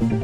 Bye.